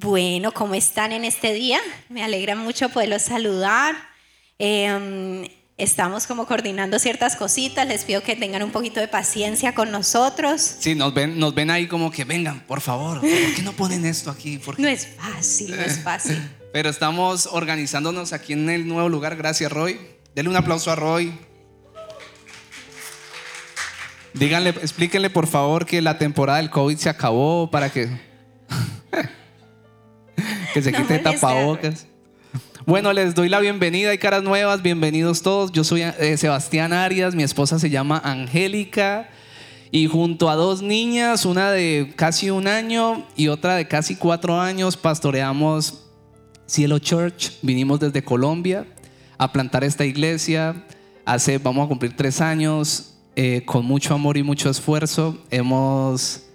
Bueno, ¿cómo están en este día? Me alegra mucho poderlos saludar. Em, estamos como coordinando ciertas cositas. Les pido que tengan un poquito de paciencia con nosotros. Sí, nos ven, nos ven ahí como que vengan, por favor. ¿Por qué no ponen esto aquí? No es fácil, no es fácil. Pero estamos organizándonos aquí en el nuevo lugar. Gracias, Roy. Denle un aplauso a Roy. Díganle, explíquenle por favor que la temporada del COVID se acabó para que, que se No quite moleste, tapabocas. Bueno, les doy la bienvenida, hay caras nuevas, bienvenidos todos. Yo soy eh, Sebastián Arias, mi esposa se llama Angélica y junto a dos niñas, una de casi un año y otra de casi cuatro años, pastoreamos Cielo Church. Vinimos desde Colombia a plantar esta iglesia. Hace, vamos a cumplir tres años, eh, con mucho amor y mucho esfuerzo. Hemos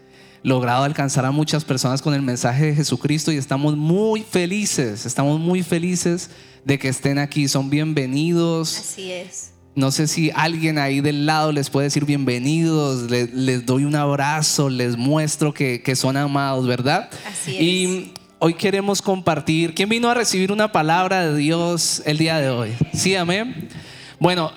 logrado alcanzar a muchas personas con el mensaje de Jesucristo y estamos muy felices, estamos muy felices de que estén aquí. Son bienvenidos. Así es. No sé si alguien ahí del lado les puede decir bienvenidos, le- les, doy un abrazo, les muestro que, que son amados, ¿verdad? Así Y hoy queremos compartir. ¿Quién vino a recibir una palabra de Dios el día de hoy? Sí, amén. Bueno,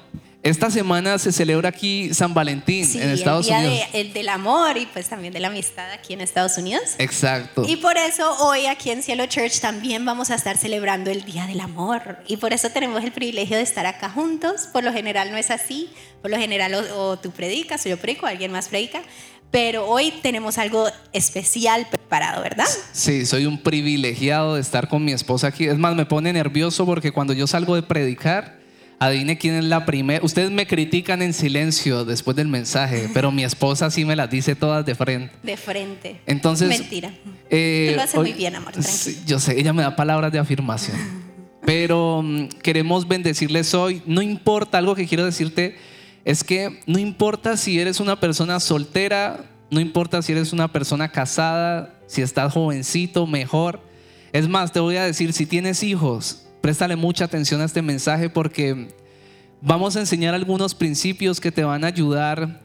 esta semana se celebra aquí San Valentín Sí, en Estados el día Unidos. de- el del amor y pues también de la amistad aquí en Estados Unidos. Exacto. Y por eso hoy aquí en Cielo Church también vamos a estar celebrando el Día del Amor. Y por eso tenemos el privilegio de estar acá juntos. Por lo general no es así. Por lo general o, o tú predicas o yo predico, alguien más predica. Pero hoy tenemos algo especial preparado, ¿verdad? Sí, soy un privilegiado de estar con mi esposa aquí. Es más, me pone nervioso porque cuando yo salgo de predicar, adivine quién es la primera. Ustedes me critican en silencio después del mensaje, pero mi esposa sí me las dice todas de frente. De frente. Entonces, Mentira. eh, Tú lo haces hoy- muy bien, amor, tranquilo. Yo sé, ella me da palabras de afirmación. Pero mm, queremos bendecirles hoy. No importa, algo que quiero decirte es que no importa si eres una persona soltera, no importa si eres una persona casada, si estás jovencito, mejor. Es más, te voy a decir, si tienes hijos, préstale mucha atención a este mensaje porque vamos a enseñar algunos principios que te van a ayudar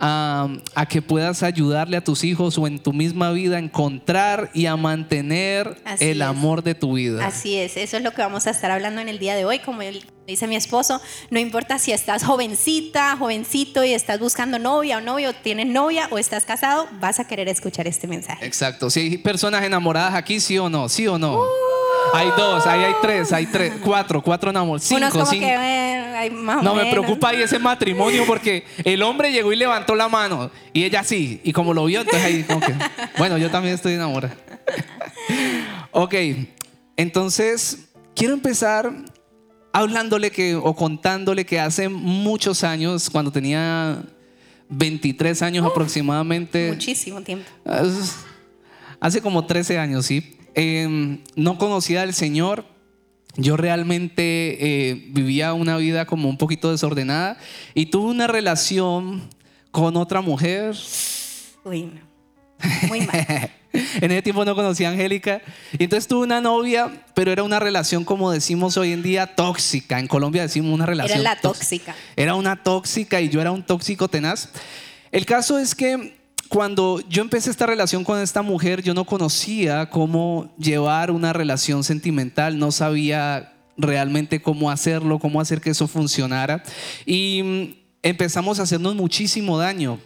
a, a que puedas ayudarle a tus hijos o en tu misma vida a encontrar y a mantener Así el es. amor de tu vida. Así es, eso es lo que vamos a estar hablando en el día de hoy. Como dice mi esposo, no importa si estás jovencita, jovencito y estás buscando novia o novio, tienes novia o estás casado, vas a querer escuchar este mensaje. Exacto. Si hay personas enamoradas aquí, sí o no, sí o no. Hay dos, ahí hay tres, hay tres, cuatro, cuatro enamorados, Uno es cinco, como cinco. que eh, hay más o No, me menos. preocupa ahí ese matrimonio porque el hombre llegó y levantó la mano y ella sí. Y como lo vio, entonces ahí como que, bueno, yo también estoy enamorada. ok, entonces quiero empezar hablándole que o contándole que hace muchos años, cuando tenía 23 años aproximadamente, Muchísimo tiempo. es- Hace como 13 años, sí. Eh, no conocía al Señor. Yo realmente eh, vivía una vida como un poquito desordenada y tuve una relación con otra mujer. Uy, no. Muy mal. en ese tiempo no conocía a Angélica. Y entonces tuve una novia, pero era una relación, como decimos hoy en día, tóxica. En Colombia decimos una relación Era la tóxica. tóxica. Era una tóxica y yo era un tóxico tenaz. El caso es que cuando yo empecé esta relación con esta mujer, yo no conocía cómo llevar una relación sentimental, no sabía realmente cómo hacerlo, cómo hacer que eso funcionara. Y mm, empezamos a hacernos muchísimo daño.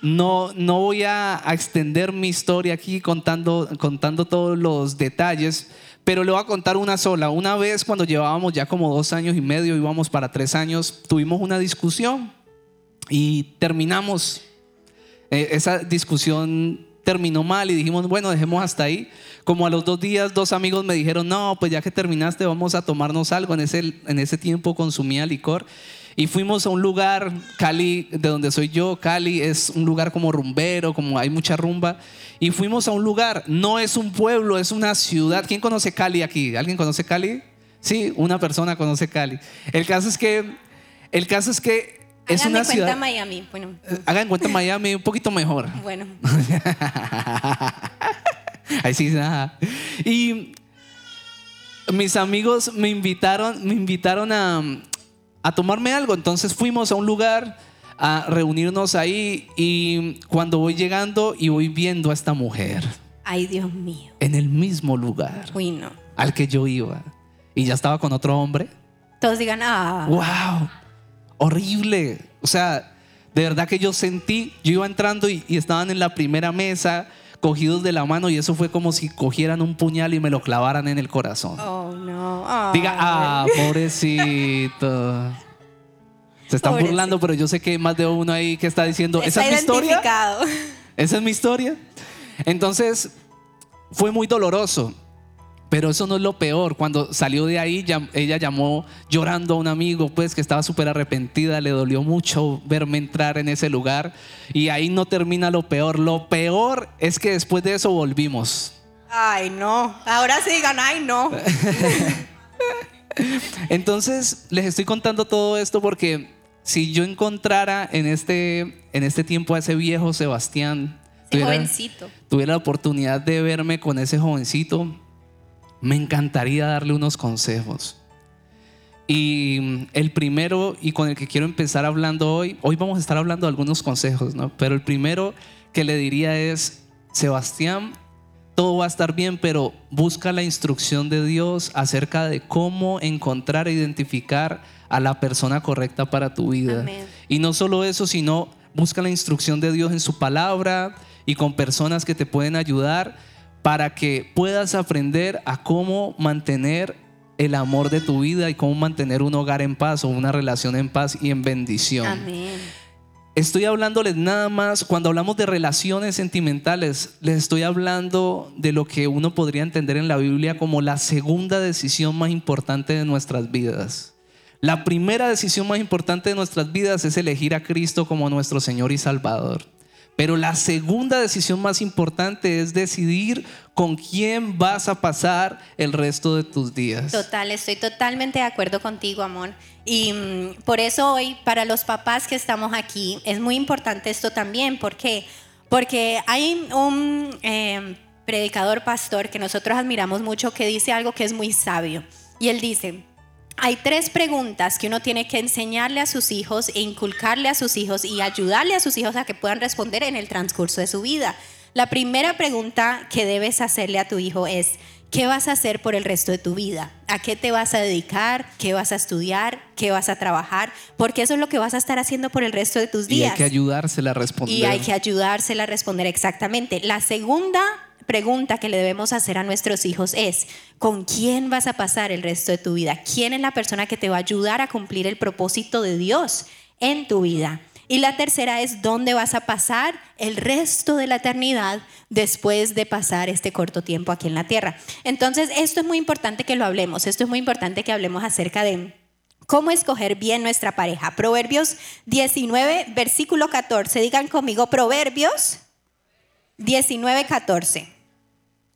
No, no voy a, extender mi historia aquí contando, contando todos los detalles, pero le voy a contar una sola. Una vez cuando llevábamos ya como dos años y medio, íbamos para tres años, tuvimos una discusión y terminamos. Eh, esa discusión terminó mal y dijimos, bueno, dejemos hasta ahí. Como a los dos días, dos amigos me dijeron, no, pues ya que terminaste, vamos a tomarnos algo. En ese, en ese tiempo consumía licor. Y fuimos a un lugar, Cali, de donde soy yo, Cali es un lugar como rumbero, como hay mucha rumba. Y fuimos a un lugar, no es un pueblo, es una ciudad. ¿Quién conoce Cali aquí? ¿Alguien conoce Cali? Sí, una persona conoce Cali. El caso es que, el caso es que es Hagan de una cuenta ciudad. Miami. Bueno, Eh, Hagan cuenta Miami un poquito mejor. bueno. Ahí sí, nada. Y mis amigos me invitaron, me invitaron a, a tomarme algo. Entonces fuimos a un lugar a reunirnos ahí y cuando voy llegando y voy viendo a esta mujer, Ay, Dios mío. en el mismo lugar Uy, no. al que yo iba. Y ya estaba con otro hombre. Todos digan, ah. ¡Wow! Horrible. O sea, de verdad que yo sentí, yo iba entrando y, y estaban en la primera mesa, cogidos de la mano, y eso fue como si cogieran un puñal y me lo clavaran en el corazón. Oh, no. Diga, ah, pobrecito. Se están Pobrecito. burlando, pero yo sé que hay más de uno ahí que está diciendo, ¿esa es mi historia? Esa es mi historia. Entonces, fue muy doloroso. Pero eso no es lo peor. Cuando salió de ahí, ella llamó llorando a un amigo, pues que estaba súper arrepentida, le dolió mucho verme entrar en ese lugar. Y ahí no termina lo peor. Lo peor es que después de eso volvimos. Ay, no. Ahora sí digan, ay, no. Entonces, les estoy contando todo esto porque si yo encontrara en este, en este tiempo a ese viejo Sebastián, Ese tuviera- jovencito. tuviera la oportunidad de verme con ese jovencito, me encantaría darle unos consejos. Y el primero, y con el que quiero empezar hablando hoy, hoy vamos a estar hablando de algunos consejos, ¿no? Pero el primero que le diría es, Sebastián, todo va a estar bien, pero busca la instrucción de Dios acerca de cómo encontrar e identificar a la persona correcta para tu vida. Amén. Y no solo eso, sino busca la instrucción de Dios en su palabra y con personas que te pueden ayudar para que puedas aprender a cómo mantener el amor de tu vida y cómo mantener un hogar en paz o una relación en paz y en bendición. Amén. Estoy hablándoles nada más, cuando hablamos de relaciones sentimentales, les estoy hablando de lo que uno podría entender en la Biblia como la segunda decisión más importante de nuestras vidas. La primera decisión más importante de nuestras vidas es elegir a Cristo como nuestro Señor y Salvador. Pero la segunda decisión más importante es decidir con quién vas a pasar el resto de tus días. Total, estoy totalmente de acuerdo contigo, amor. Y mm, por eso hoy, para los papás que estamos aquí, es muy importante esto también. ¿Por qué? Porque hay un eh, predicador pastor que nosotros admiramos mucho que dice algo que es muy sabio. Y él dice, hay tres preguntas que uno tiene que enseñarle a sus hijos e inculcarle a sus hijos y ayudarle a sus hijos a que puedan responder en el transcurso de su vida. La primera pregunta que debes hacerle a tu hijo es, ¿qué vas a hacer por el resto de tu vida? ¿A qué te vas a dedicar? ¿Qué vas a estudiar? ¿Qué vas a trabajar? Porque eso es lo que vas a estar haciendo por el resto de tus Y días. hay que ayudársela a responder. Y hay que ayudársela a responder exactamente. La segunda pregunta que le debemos hacer a nuestros hijos es, ¿con quién vas a pasar el resto de tu vida? ¿Quién es la persona que te va a ayudar a cumplir el propósito de Dios en tu vida? Y la tercera es, ¿dónde vas a pasar el resto de la eternidad después de pasar este corto tiempo aquí en la tierra? Entonces, esto es muy importante que lo hablemos, esto es muy importante que hablemos acerca de... ¿Cómo escoger bien nuestra pareja? Proverbios 19, versículo 14. Digan conmigo, Proverbios 19, 14.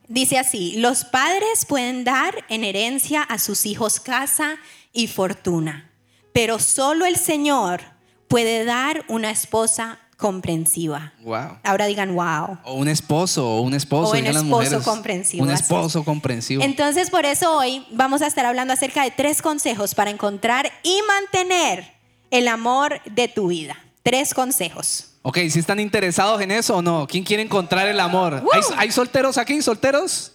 Dice así, los padres pueden dar en herencia a sus hijos casa y fortuna, pero solo el Señor puede dar una esposa comprensiva. Wow. Ahora digan, wow. O un esposo, o un esposo. O un esposo mujeres. comprensivo, Un esposo comprensivo. Entonces, por eso hoy vamos a estar hablando acerca de tres consejos para encontrar y mantener el amor de tu vida. Tres consejos. ok, si están interesados en eso o no. ¿Quién quiere encontrar el amor? ¿Hay, hay solteros aquí? ¿Solteros?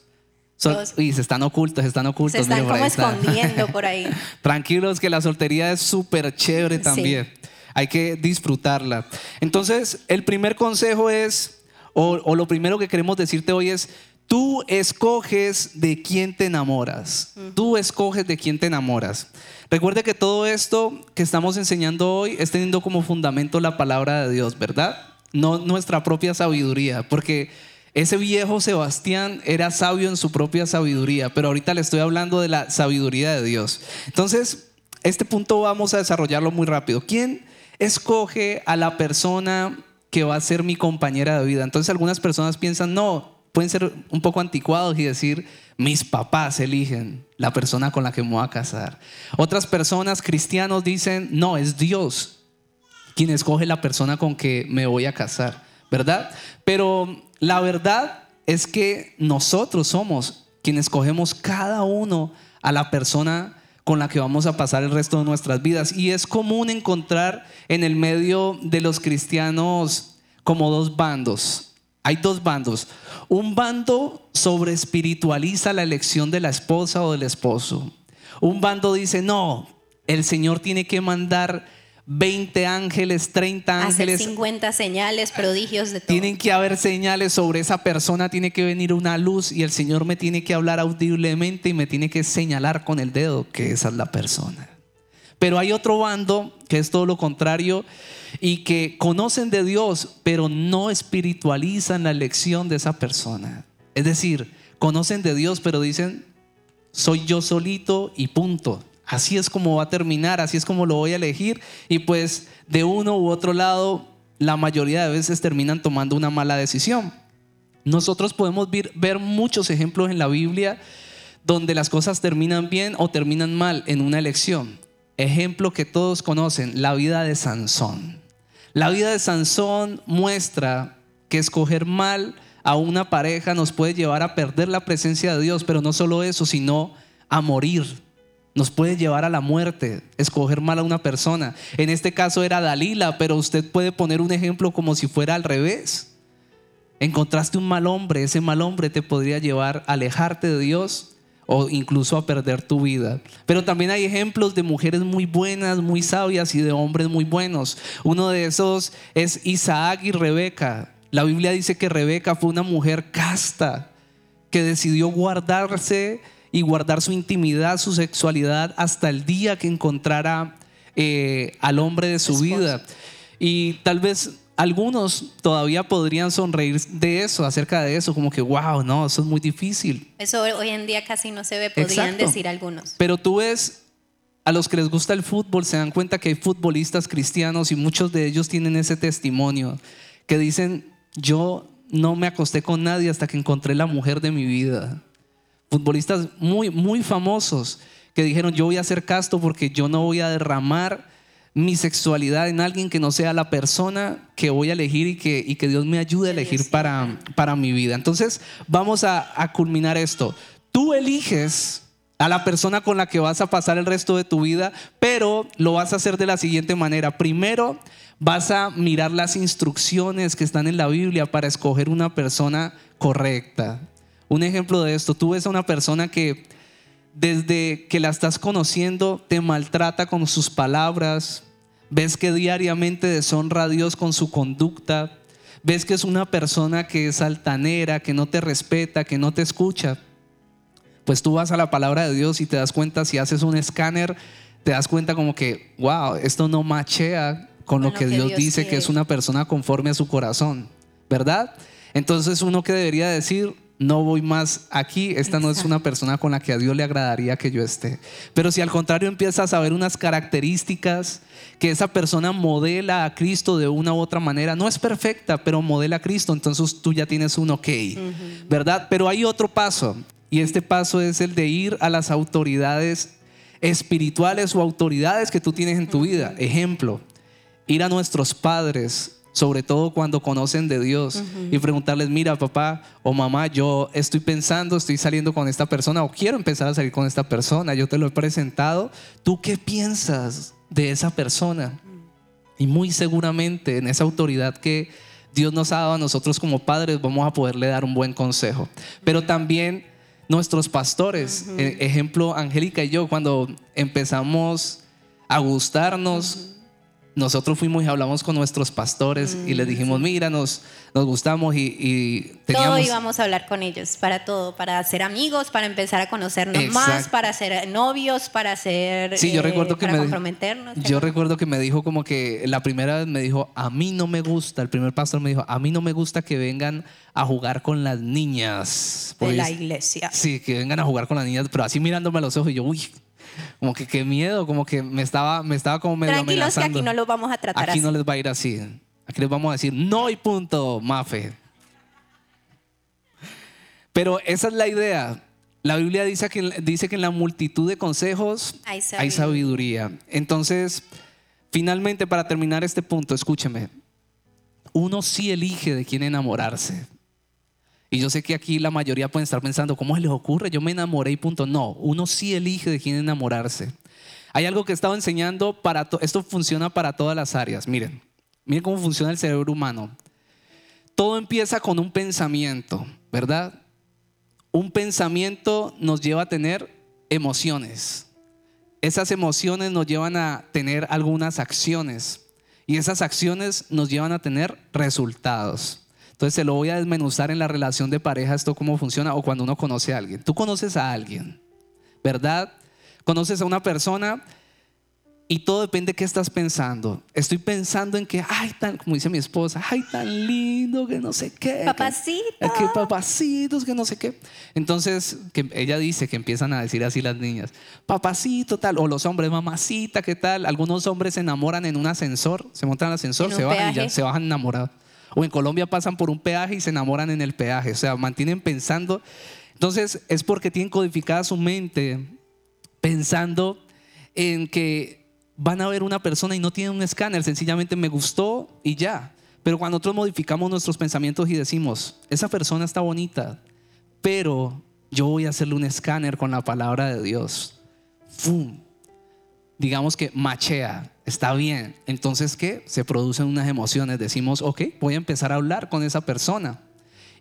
Sol- Todos. Uy, se están ocultos, se están ocultos. Se están mira, como está. escondiendo por ahí. Tranquilos que la soltería es súper chévere también. Hay que disfrutarla. Entonces, el primer consejo es, o, o lo primero que queremos decirte hoy es, tú escoges de quién te enamoras. Tú escoges de quién te enamoras. Recuerde que todo esto que estamos enseñando hoy es teniendo como fundamento la palabra de Dios, ¿verdad? No nuestra propia sabiduría, porque ese viejo Sebastián era sabio en su propia sabiduría, pero ahorita le estoy hablando de la sabiduría de Dios. Entonces, este punto vamos a desarrollarlo muy rápido. ¿Quién escoge a la persona que va a ser mi compañera de vida? Entonces, algunas personas piensan, no, pueden ser un poco anticuados y decir, mis papás eligen la persona con la que me voy a casar. Otras personas, cristianos, dicen, no, es Dios quien escoge la persona con que me voy a casar, ¿verdad? Pero la verdad es que nosotros somos quienes escogemos cada uno a la persona con la que vamos a pasar el resto de nuestras vidas. Y es común encontrar en el medio de los cristianos como dos bandos. Hay dos bandos. Un bando sobre espiritualiza la elección de la esposa o del esposo. Un bando dice, no, el Señor tiene que mandar 20 ángeles, 30 ángeles. Hacer 50 señales, prodigios de todo. Tienen que haber señales sobre esa persona, tiene que venir una luz y el Señor me tiene que hablar audiblemente y me tiene que señalar con el dedo que esa es la persona. Pero hay otro bando que es todo lo contrario y que conocen de Dios, pero no espiritualizan la elección de esa persona. Es decir, conocen de Dios, pero dicen, soy yo solito y punto. Así es como va a terminar, así es como lo voy a elegir. Y pues de uno u otro lado, la mayoría de veces terminan tomando una mala decisión. Nosotros podemos ver, muchos ejemplos en la Biblia donde las cosas terminan bien o terminan mal en una elección. Ejemplo que todos conocen, la vida de Sansón. La vida de Sansón muestra que escoger mal a una pareja nos puede llevar a perder la presencia de Dios, pero no solo eso, sino a morir. Nos puede llevar a la muerte, escoger mal a una persona. En este caso era Dalila, pero usted puede poner un ejemplo como si fuera al revés. Encontraste un mal hombre, ese mal hombre te podría llevar a alejarte de Dios o incluso a perder tu vida. Pero también hay ejemplos de mujeres muy buenas, muy sabias y de hombres muy buenos. Uno de esos es Isaac y Rebeca. La Biblia dice que Rebeca fue una mujer casta que decidió guardarse y guardar su intimidad, su sexualidad hasta el día que encontrara eh, al hombre de su vida. Y tal vez algunos todavía podrían sonreír de eso, acerca de eso, como que, wow, no, eso es muy difícil. Eso hoy en día casi no se ve, podrían Exacto. decir algunos. Pero tú ves, a los que les gusta el fútbol, se dan cuenta que hay futbolistas cristianos y muchos de ellos tienen ese testimonio, que dicen, yo no me acosté con nadie hasta que encontré la mujer de mi vida. Futbolistas muy, muy famosos que dijeron, yo voy a ser casto porque yo no voy a derramar mi sexualidad en alguien que no sea la persona que voy a elegir y que, y que Dios me ayude a elegir para, para mi vida. Entonces, vamos a, a culminar esto. Tú eliges a la persona con la que vas a pasar el resto de tu vida, pero lo vas a hacer de la siguiente manera. Primero, vas a mirar las instrucciones que están en la Biblia para escoger una persona correcta. Un ejemplo de esto, tú ves a una persona que desde que la estás conociendo te maltrata con sus palabras, ves que diariamente deshonra a Dios con su conducta, ves que es una persona que es altanera, que no te respeta, que no te escucha, pues tú vas a la palabra de Dios y te das cuenta, si haces un escáner, te das cuenta como que, wow, esto no machea con lo que Dios dice que es una persona conforme a su corazón, ¿verdad? Entonces uno que debería decir, no voy más aquí, esta no es una persona con la que a Dios le agradaría que yo esté. Pero si al contrario empiezas a ver unas características que esa persona modela a Cristo de una u otra manera, no es perfecta, pero modela a Cristo, entonces tú ya tienes un ok, ¿verdad? Pero hay otro paso, y este paso es el de ir a las autoridades espirituales o autoridades que tú tienes en tu vida. Ejemplo, ir a nuestros padres, sobre todo cuando conocen de Dios y preguntarles, mira papá o mamá, yo estoy pensando, estoy saliendo con esta persona o quiero empezar a salir con esta persona, yo te lo he presentado, ¿tú qué piensas de esa persona? Y muy seguramente en esa autoridad que Dios nos ha dado a nosotros como padres vamos a poderle dar un buen consejo. Pero también nuestros pastores, eh, ejemplo, Angélica y yo, cuando empezamos a gustarnos, nosotros fuimos y hablamos con nuestros pastores y les dijimos, mira, nos, nos gustamos y, y Todo teníamos... íbamos a hablar con ellos, para todo, para ser amigos, para empezar a conocernos más, para ser novios, para ser... Sí, yo eh, recuerdo que para me comprometernos. yo recuerdo que me dijo como que la primera vez me dijo, a mí no me gusta, el primer pastor me dijo, a mí no me gusta que vengan a jugar con las niñas. de Pues, la iglesia. Sí, que vengan a jugar con las niñas, pero así mirándome a los ojos y yo, uy, como que qué miedo, como que me estaba, me estaba como medio Tranquilos que aquí no los vamos a tratar Aquí así. no les va a ir así. Aquí les vamos a decir no y punto, Mafe. Pero esa es la idea. La Biblia dice que, dice que en la multitud de consejos Hay hay sabiduría. Entonces, finalmente, para terminar este punto, escúcheme. Uno sí elige de quién enamorarse. Y yo sé que aquí la mayoría pueden estar pensando, ¿cómo se les ocurre? Yo me enamoré y punto. No, uno sí elige de quién enamorarse. Hay algo que he estado enseñando para to- esto funciona para todas las áreas. Miren, miren cómo funciona el cerebro humano. todo empieza con un pensamiento, ¿verdad? Un pensamiento nos lleva a tener emociones. Esas emociones nos llevan a tener algunas acciones y esas acciones nos llevan a tener resultados. Entonces se lo voy a desmenuzar en la relación de pareja, esto cómo funciona o cuando uno conoce a alguien. Tú conoces a alguien, ¿verdad? Conoces a una persona y todo depende de qué estás pensando. Estoy pensando en que, ay, tan, como dice mi esposa, ay, tan lindo, que no sé qué. Papacito. Que, que papacitos, que no sé qué. Entonces, que ella dice que empiezan a decir así las niñas, papacito, tal, o los hombres, mamacita, ¿qué tal? Algunos hombres se enamoran en un ascensor, se montan al ascensor, se bajan y ya se bajan enamorados. O en Colombia pasan por un peaje y se enamoran en el peaje. O sea, mantienen pensando. Entonces, es porque tienen codificada su mente pensando en que van a ver una persona y no tienen un escáner, sencillamente me gustó y ya. Pero cuando nosotros modificamos nuestros pensamientos y decimos, esa persona está bonita, pero yo voy a hacerle un escáner con la palabra de Dios. ¡Fum! Digamos que machea, está bien. Entonces, ¿qué? Se producen unas emociones. Decimos, ok, voy a empezar a hablar con esa persona.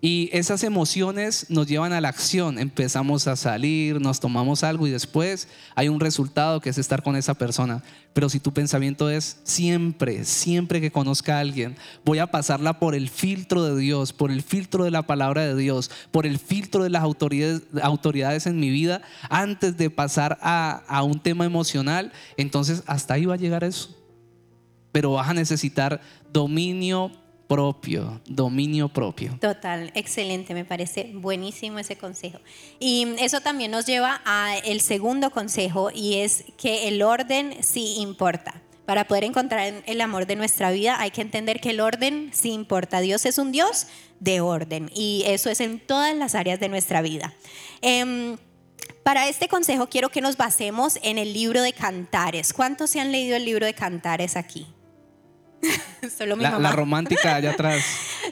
Y esas emociones nos llevan a la acción. Empezamos a salir, nos tomamos algo y después hay un resultado que es estar con esa persona. Pero si tu pensamiento es siempre, siempre que conozca a alguien, voy a pasarla por el filtro de Dios, por el filtro de la palabra de Dios, por el filtro de las autoridades, autoridades en mi vida, antes de pasar a, a un tema emocional, entonces hasta ahí va a llegar eso. Pero vas a necesitar dominio propio, dominio propio. Total, excelente, me parece buenísimo ese consejo. Y eso también nos lleva a el segundo consejo y es que el orden sí importa. Para poder encontrar el amor de nuestra vida hay que entender que el orden sí importa. Dios es un Dios de orden y eso es en todas las áreas de nuestra vida. Em, para este consejo quiero que nos basemos en el libro de Cantares. ¿Cuántos se han leído el libro de Cantares aquí? Solo mi la, la, romántica allá atrás.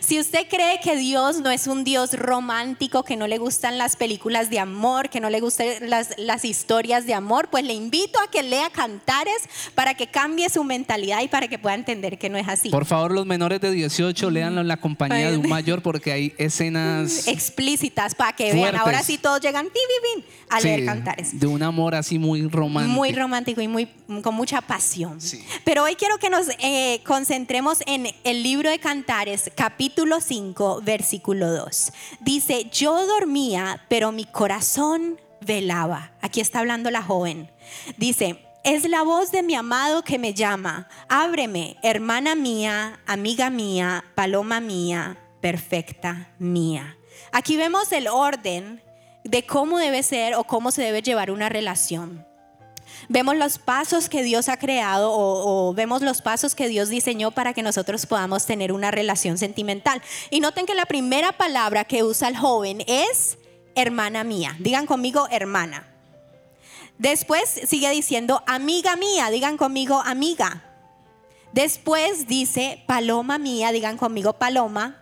si usted cree que Dios no es un Dios romántico, que no le gustan las películas de amor, que no le gustan las, las historias de amor, pues le invito a que lea Cantares para que cambie su mentalidad y para que pueda entender que no es así. Por favor, los menores de 18, léanlo en la compañía de un mayor porque hay escenas explícitas para que vean. Ahora sí todos llegan a leer Cantares. De un amor así muy romántico. Muy romántico y muy, con mucha pasión. Pero hoy quiero que nos eh, concentremos en el libro de Cantares, capítulo 5, versículo 2. Dice, yo dormía, pero mi corazón velaba. Aquí está hablando la joven. Dice, es la voz de mi amado que me llama. Ábreme, hermana mía, amiga mía, paloma mía, perfecta mía. Aquí vemos el orden de cómo debe ser o cómo se debe llevar una relación vemos los pasos que Dios ha creado o, vemos los pasos que Dios diseñó para que nosotros podamos tener una relación sentimental. Y noten que la primera palabra que usa el joven es hermana mía. Digan conmigo hermana. Después sigue diciendo amiga mía. Digan conmigo amiga. Después dice paloma mía. Digan conmigo paloma.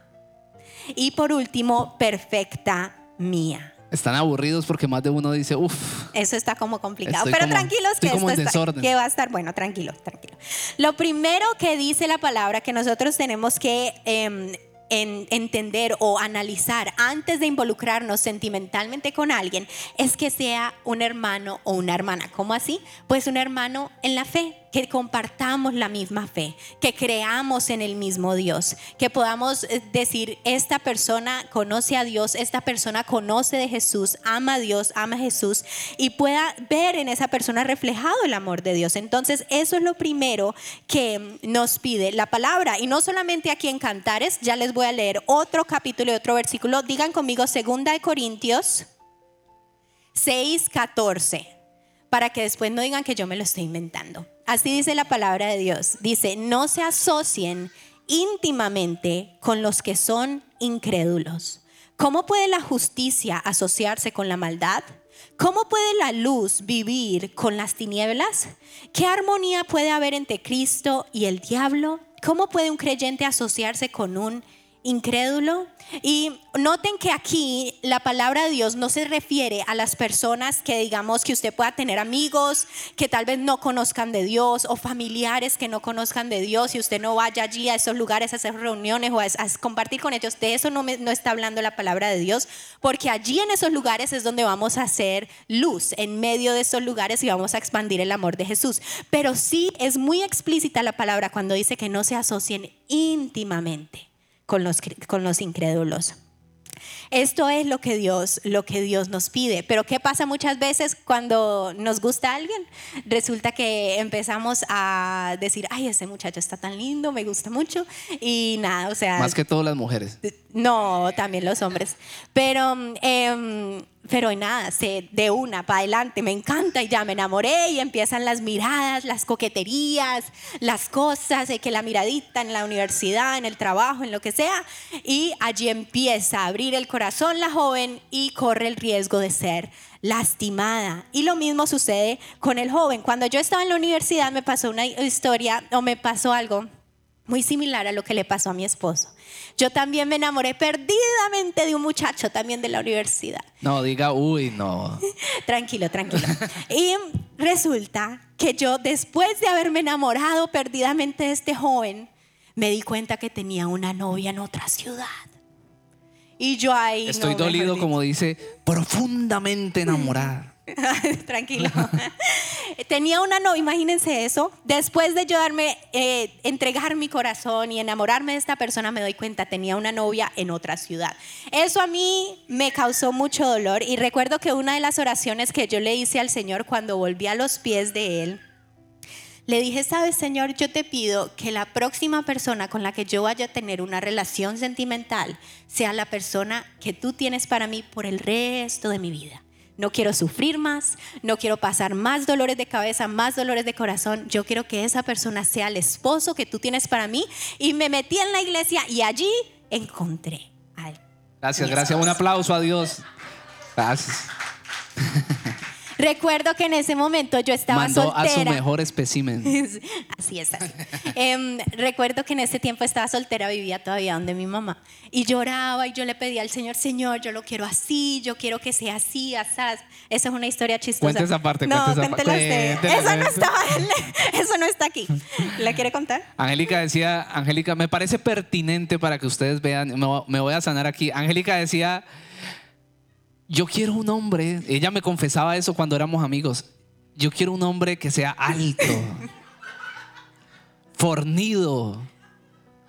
Y por último, perfecta mía. Están aburridos porque más de uno dice, uff. Eso está como complicado. Pero tranquilos que esto está, que va a estar bueno, tranquilo, tranquilo. Lo primero que dice la palabra que nosotros tenemos que em, entender o analizar antes de involucrarnos sentimentalmente con alguien es que sea un hermano o una hermana. ¿Cómo así? Pues un hermano en la fe que compartamos la misma fe, que creamos en el mismo Dios, que podamos eh, decir, esta persona conoce a Dios, esta persona conoce de Jesús, ama a Dios, ama a Jesús y pueda ver en esa persona reflejado el amor de Dios. Entonces, eso es lo primero que nos pide la palabra. Y no solamente aquí en Cantares, ya les voy a leer otro capítulo y otro versículo. Digan conmigo, segunda de Corintios 6, 14 para que después no digan que yo me lo estoy inventando. Así dice la palabra de Dios. Dice, no se asocien íntimamente con los que son incrédulos. ¿Cómo puede la justicia asociarse con la maldad? ¿Cómo puede la luz vivir con las tinieblas? ¿Qué armonía puede haber entre Cristo y el diablo? ¿Cómo puede un creyente asociarse con un incrédulo. Y noten que aquí la palabra de Dios no se refiere a las personas que digamos que usted pueda tener amigos que tal vez no conozcan de Dios o familiares que no conozcan de Dios y usted no vaya allí a esos lugares a hacer reuniones o a, compartir con ellos. De eso no, no está hablando la palabra de Dios, porque allí en esos lugares es donde vamos a hacer luz, en medio de esos lugares y vamos a expandir el amor de Jesús. Pero sí es muy explícita la palabra cuando dice que no se asocien íntimamente con los, con los incrédulos. Esto es lo que Dios, lo que Dios nos pide. Pero ¿qué pasa muchas veces cuando nos gusta alguien? Resulta que empezamos a decir, ay, ese muchacho está tan lindo, me gusta mucho. Y nada, o sea... Más que todas las mujeres. No, también los hombres. Pero... Eh, pero nada, se, de una para adelante, me encanta y ya me enamoré y empiezan las miradas, las coqueterías, las cosas, de que la miradita en la universidad, en el trabajo, en lo que sea, y allí empieza a abrir el corazón la joven y corre el riesgo de ser lastimada. Y lo mismo sucede con el joven. Cuando yo estaba en la universidad me pasó una historia o me pasó algo muy similar a lo que le pasó a mi esposo. Yo también me enamoré perdidamente de un muchacho también de la universidad. No, diga, uy, no. tranquilo, tranquilo. y resulta que yo después de haberme enamorado perdidamente de este joven, me di cuenta que tenía una novia en otra ciudad. Y yo ahí... Estoy dolido, como dice, profundamente enamorada. Tranquilo. Tenía una novia, imagínense eso. Después de yo darme, eh, entregar mi corazón y enamorarme de esta persona, me doy cuenta, tenía una novia en otra ciudad. Eso a mí me causó mucho dolor y recuerdo que una de las oraciones que yo le hice al Señor cuando volví a los pies de Él, le dije, sabes Señor, yo te pido que la próxima persona con la que yo vaya a tener una relación sentimental sea la persona que tú tienes para mí por el resto de mi vida no quiero sufrir más, no quiero pasar más dolores de cabeza, más dolores de corazón. Yo quiero que esa persona sea el esposo que tú tienes para mí. Y me metí en la iglesia y allí encontré a él. Gracias, gracias. Un aplauso a Dios. Gracias. Recuerdo que en ese momento yo estaba Mandó soltera. a su mejor espécimen. así es. Em, recuerdo que en ese tiempo estaba soltera, vivía todavía donde mi mamá. Y lloraba y yo le pedía al Señor, Señor, yo lo quiero así, yo quiero que sea así, asaz. Esa es una historia chistosa. Cuente esa parte, no, esa parte. Eso no, estaba, eso no está aquí. ¿La quiere contar? Angélica decía, Angélica, me parece pertinente para que ustedes vean, me voy a sanar aquí. Angélica decía yo quiero un hombre, ella me confesaba eso cuando éramos amigos, yo quiero un hombre que sea alto, fornido,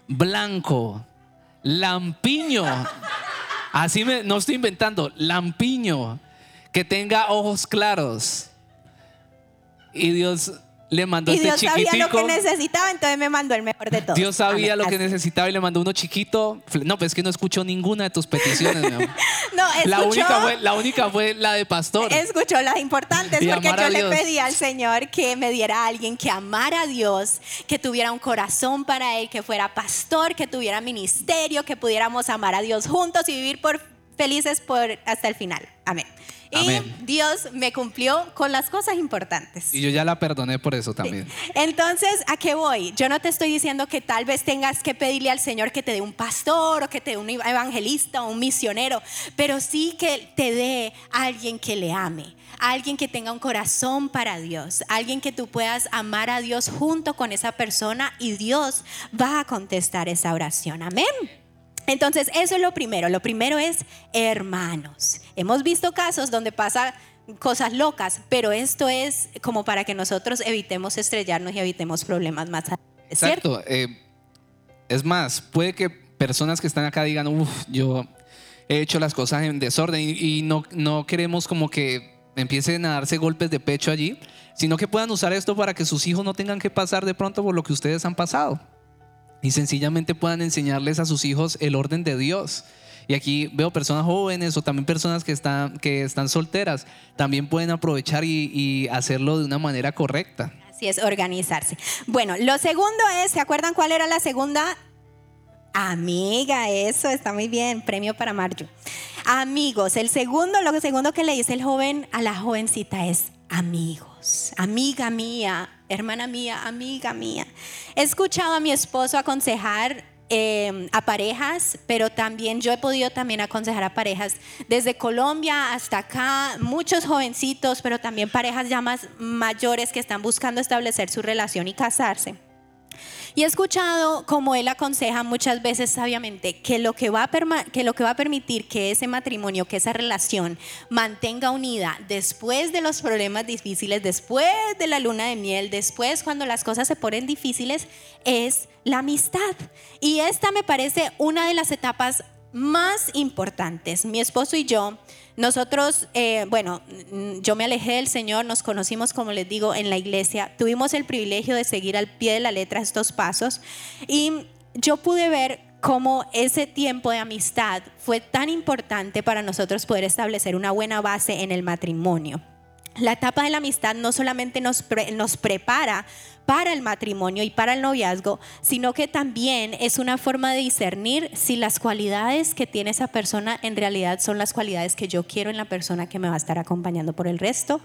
blanco, lampiño. Así me, no estoy inventando, lampiño, que tenga ojos claros. Y Dios le mandó y este Dios sabía lo que necesitaba, entonces me mandó el mejor de todos. Dios sabía lo que necesitaba y le mandó uno chiquito. No, pues es que no escuchó ninguna de tus peticiones, mi amor. No, escuchó, la única fue la única fue la de pastor. Escuchó las importantes porque yo le pedí al Señor que me diera a alguien que amara a Dios, que tuviera un corazón para él, que fuera pastor, que tuviera ministerio, que pudiéramos amar a Dios juntos y vivir por felices por hasta el final. Amén. Y Dios me cumplió con las cosas importantes. Y yo ya la perdoné por eso también. Entonces, ¿a qué voy? Yo no te estoy diciendo que tal vez tengas que pedirle al Señor que te dé un pastor o que te dé un evangelista o un misionero, pero sí que te dé alguien que le ame, alguien que tenga un corazón para Dios, alguien que tú puedas amar a Dios junto con esa persona y Dios va a contestar esa oración. Amén. Entonces, eso es lo primero. Lo primero es hermanos. Hemos visto casos donde pasa cosas locas, pero esto es como para que nosotros evitemos estrellarnos y evitemos problemas más Exacto. Eh, es más, puede que personas que están acá digan, uff, yo he hecho las cosas en desorden y, no, no queremos como que empiecen a darse golpes de pecho allí, sino que puedan usar esto para que sus hijos no tengan que pasar de pronto por lo que ustedes han pasado y sencillamente puedan enseñarles a sus hijos el orden de Dios. Y aquí veo personas jóvenes o también personas que están, que están solteras, también pueden aprovechar y, hacerlo de una manera correcta. Así es, organizarse. Bueno, lo segundo es, ¿se acuerdan cuál era la segunda? Amiga, eso está muy bien, premio para Marjo. Amigos, el segundo, lo segundo que le dice el joven a la jovencita es amigos, amiga mía, hermana mía, amiga mía. He escuchado a mi esposo aconsejar eh, a parejas, pero también yo he podido también aconsejar a parejas desde Colombia hasta acá, muchos jovencitos, pero también parejas ya más mayores que están buscando establecer su relación y casarse. Y he escuchado como él aconseja muchas veces sabiamente que lo que, va a que lo que va a permitir que ese matrimonio, que esa relación mantenga unida después de los problemas difíciles, después de la luna de miel, después cuando las cosas se ponen difíciles, es la amistad. Y esta me parece una de las etapas más importantes. Mi esposo y yo, nosotros, eh, bueno, mm, yo me alejé del Señor, nos conocimos, como les digo, en la iglesia, tuvimos el privilegio de seguir al pie de la letra estos pasos y yo pude ver cómo ese tiempo de amistad fue tan importante para nosotros poder establecer una buena base en el matrimonio. La etapa de la amistad no solamente nos, nos prepara para el matrimonio y para el noviazgo, sino que también es una forma de discernir si las cualidades que tiene esa persona en realidad son las cualidades que yo quiero en la persona que me va a estar acompañando por el resto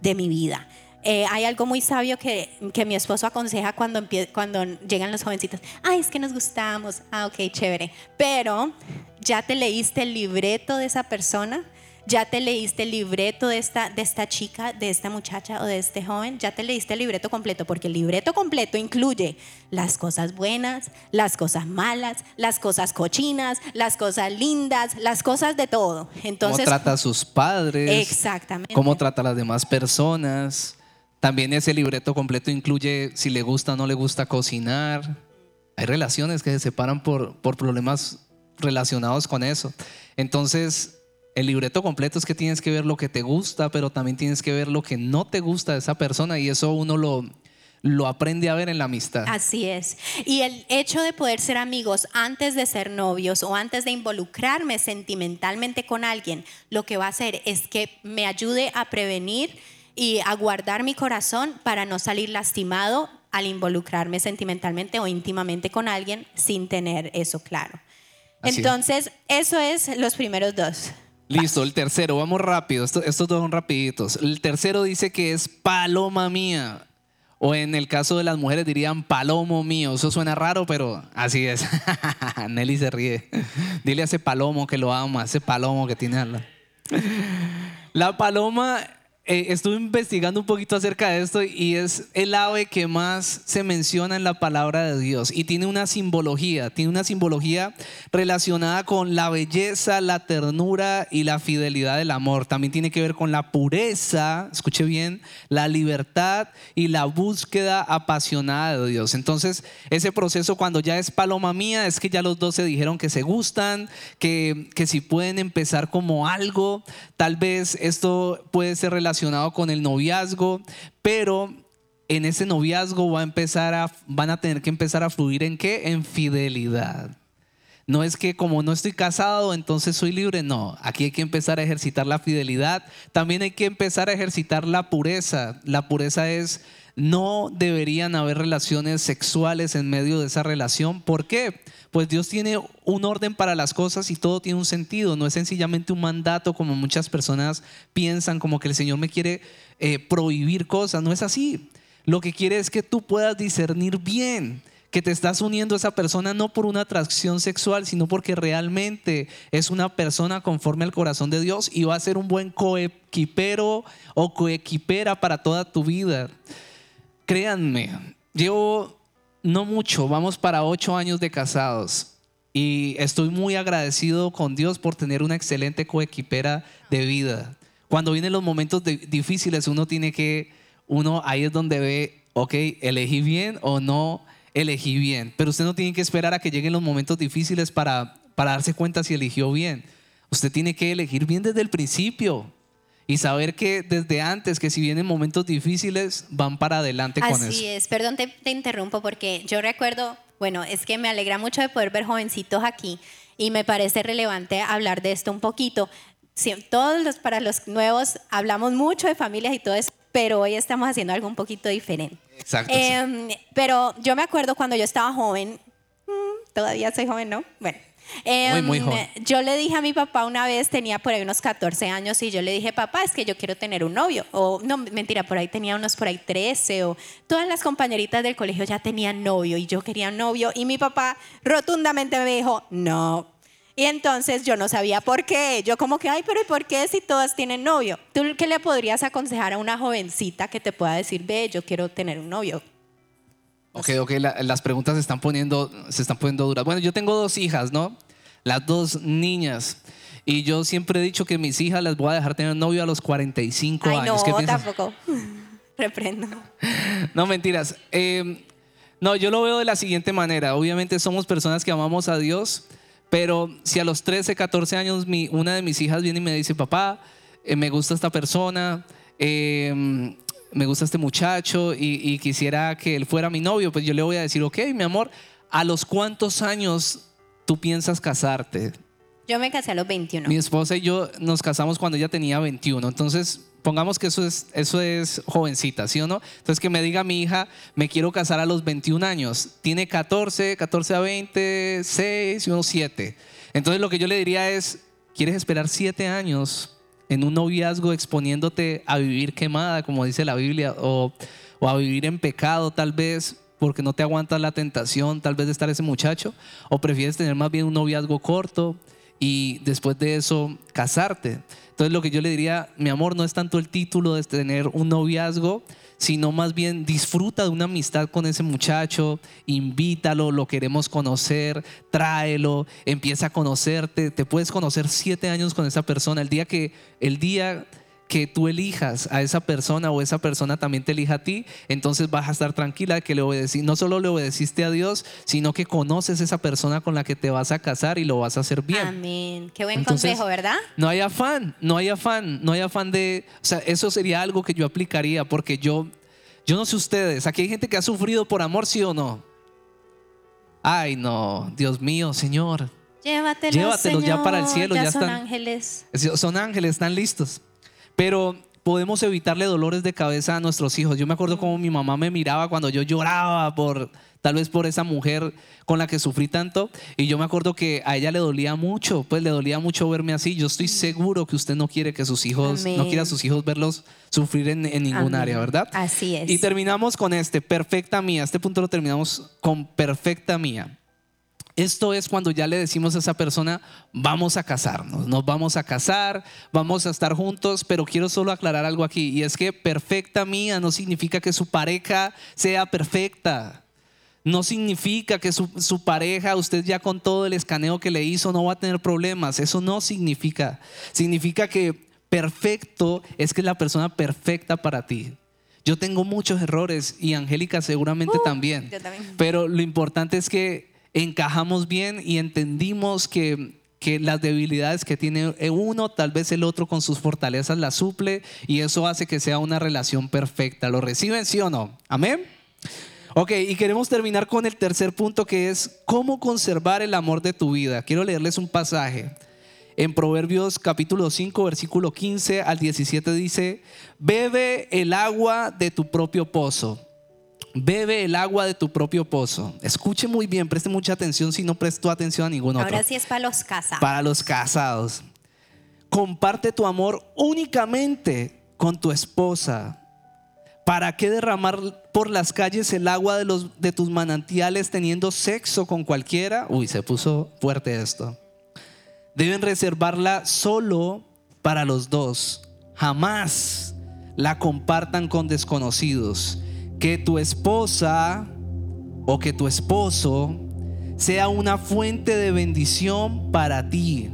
de mi vida. Eh, hay algo muy sabio que, que mi esposo aconseja cuando, cuando llegan los jovencitos. Ay, es que nos gustamos. Ah, ok, chévere. Pero, ¿ya te leíste el libreto de esa persona? ¿Ya te leíste el libreto de esta, de esta chica, de esta muchacha o de este joven? ¿Ya te leíste el libreto completo? Porque el libreto completo incluye las cosas buenas, las cosas malas, las cosas cochinas, las cosas lindas, las cosas de todo. Entonces, ¿Cómo trata a sus padres? Exactamente. ¿Cómo trata a las demás personas? También ese libreto completo incluye si le gusta o no le gusta cocinar. Hay relaciones que se separan por, por problemas relacionados con eso. Entonces, el libreto completo es que tienes que ver lo que te gusta, pero también tienes que ver lo que no te gusta de esa persona y eso uno lo, lo aprende a ver en la amistad. Así es. Y el hecho de poder ser amigos antes de ser novios o antes de involucrarme sentimentalmente con alguien, lo que va a hacer es que me ayude a prevenir y a guardar mi corazón para no salir lastimado al involucrarme sentimentalmente o íntimamente con alguien sin tener eso claro. Entonces, eso es los primeros dos. Listo, el tercero, vamos rápido, estos dos son rapiditos. El tercero dice que es paloma mía. O en el caso de las mujeres dirían palomo mío. Eso suena raro, pero así es. Nelly se ríe. Dile a ese palomo que lo ama, ese palomo que tiene al La paloma eh, estuve investigando un poquito acerca de esto y es el ave que más se menciona en la palabra de Dios y tiene una simbología, tiene una simbología relacionada con la belleza, la ternura y la fidelidad del amor. También tiene que ver con la pureza, escuche bien, la libertad y la búsqueda apasionada de Dios. Entonces, ese proceso cuando ya es paloma mía es que ya los dos se dijeron que se gustan, que, que si pueden empezar como algo, tal vez esto puede ser relacionado con el noviazgo, pero en ese noviazgo va a empezar a, van a tener que empezar a fluir en qué? En fidelidad. No es que como no estoy casado, entonces soy libre. No, aquí hay que empezar a ejercitar la fidelidad. También hay que empezar a ejercitar la pureza. La pureza es, no deberían haber relaciones sexuales en medio de esa relación. ¿Por qué? Pues Dios tiene un orden para las cosas y todo tiene un sentido. No es sencillamente un mandato como muchas personas piensan, como que el Señor me quiere eh, prohibir cosas. No es así. Lo que quiere es que tú puedas discernir bien que te estás uniendo a esa persona no por una atracción sexual, sino porque realmente es una persona conforme al corazón de Dios y va a ser un buen coequipero o coequipera para toda tu vida. Créanme, llevo no mucho, vamos para ocho años de casados. Y estoy muy agradecido con Dios por tener una excelente coequipera de vida. Cuando vienen los momentos difíciles, uno tiene que, uno ahí es donde ve, ok, elegí bien o no elegí bien. Pero usted no tiene que esperar a que lleguen los momentos difíciles para, para darse cuenta si eligió bien. Usted tiene que elegir bien desde el principio y saber que desde antes, que si vienen momentos difíciles, van para adelante con eso. Así es, perdón, te, interrumpo porque yo recuerdo, bueno, es que me alegra mucho de poder ver jovencitos aquí y me parece relevante hablar de esto un poquito. todos los, para los nuevos hablamos mucho de familias y todo eso, pero hoy estamos haciendo algo un poquito diferente. Exacto. Em, pero yo me acuerdo cuando yo estaba joven, mm, todavía soy joven, ¿no? Bueno, Em, muy joven. Yo le dije a mi papá una vez, tenía por ahí unos 14 años, y yo le dije, papá, es que yo quiero tener un novio. O no, mentira, por ahí tenía unos por ahí 13, o todas las compañeritas del colegio ya tenían novio, y yo quería un novio. Y mi papá rotundamente me dijo, no. Y entonces yo no sabía por qué. Yo como que, ay, pero ¿y por qué si todas tienen novio? ¿Tú qué le podrías aconsejar a una jovencita que te pueda decir, ve, yo quiero tener un novio? Ok, ok, la- las preguntas se están, poniendo, se están poniendo duras. Bueno, yo tengo dos hijas, ¿no? Las dos niñas. Y yo siempre he dicho que mis hijas las voy a dejar tener novio a los 45 Ay, años. ¿Qué no, tampoco. Reprendo. No, mentiras. Eh, no, yo lo veo de la siguiente manera. Obviamente somos personas que amamos a Dios, pero si a los 13, 14 años mi- una de mis hijas viene y me dice, papá, eh, me gusta esta persona, eh, me gusta este muchacho y, y quisiera que él fuera mi novio, pues yo le voy a decir, ok, mi amor, ¿a los cuántos años tú piensas casarte? Yo me casé a los 21. Mi esposa y yo nos casamos cuando ella tenía 21. Entonces, pongamos que eso es, eso es jovencita, ¿sí o no? Entonces, que me diga mi hija, me quiero casar a los 21 años. Tiene 14, 14 a 20, 6 y unos 7. Entonces, lo que yo le diría es, ¿quieres esperar 7 años en un noviazgo exponiéndote a vivir quemada, como dice la Biblia, o, a vivir en pecado tal vez? porque no te aguantas la tentación tal vez de estar ese muchacho, o prefieres tener más bien un noviazgo corto y después de eso casarte. Entonces lo que yo le diría, mi amor, no es tanto el título de tener un noviazgo, sino más bien disfruta de una amistad con ese muchacho, invítalo, lo queremos conocer, tráelo, empieza a conocerte, te puedes conocer siete años con esa persona, el día que, el día que tú elijas a esa persona o esa persona también te elija a ti, entonces vas a estar tranquila de que le obedecí. No solo le obedeciste a Dios, sino que conoces esa persona con la que te vas a casar y lo vas a hacer bien. Amén. Qué buen Entonces, consejo, ¿verdad? No hay afán, no hay afán, no hay afán de, o sea, eso sería algo que yo aplicaría porque yo, yo no sé ustedes, aquí hay gente que ha sufrido por amor, sí o no. Ay, no, Dios mío, Señor. Llévatelos, Llévatelos ya para el cielo, ya son están. ángeles. Son ángeles, están listos. Pero podemos evitarle dolores de cabeza a nuestros hijos. Yo me acuerdo cómo mi mamá me miraba cuando yo lloraba por tal vez por esa mujer con la que sufrí tanto y yo me acuerdo que a ella le dolía mucho, pues le dolía mucho verme así. Yo estoy seguro que usted no quiere que sus hijos no Amén. quiere a sus hijos verlos sufrir en, en ningún Amén. área, ¿verdad? Así es. Y terminamos con este, perfecta mía. Este punto lo terminamos con perfecta mía. Esto es cuando ya le decimos a esa persona, vamos a casarnos, nos vamos a casar, vamos a estar juntos, pero quiero solo aclarar algo aquí, y es que perfecta mía no significa que su pareja sea perfecta. No significa que su, su pareja, usted ya con todo el escaneo que le hizo, no va a tener problemas. Eso no significa. Significa que perfecto es que es la persona perfecta para ti. Yo tengo muchos errores y Angélica seguramente también. yo también. Pero lo importante es que encajamos bien y entendimos que, que las debilidades que tiene uno, tal vez el otro con sus fortalezas las suple y eso hace que sea una relación perfecta. ¿Lo reciben, sí o no? Amén. Ok, y queremos terminar con el tercer punto que es cómo conservar el amor de tu vida. Quiero leerles un pasaje. En Proverbios capítulo 5, versículo 15 al 17 dice, bebe el agua de tu propio pozo. Bebe el agua de tu propio pozo. Escuche muy bien, preste mucha atención si no prestó atención a ningún otro. Ahora sí es para los casados. Para los casados. Comparte tu amor únicamente con tu esposa. ¿Para qué derramar por las calles el agua de, los, de tus manantiales teniendo sexo con cualquiera? Uy, se puso fuerte esto. Deben reservarla solo para los dos. Jamás la compartan con desconocidos. Que tu esposa o que tu esposo sea una fuente de bendición para ti.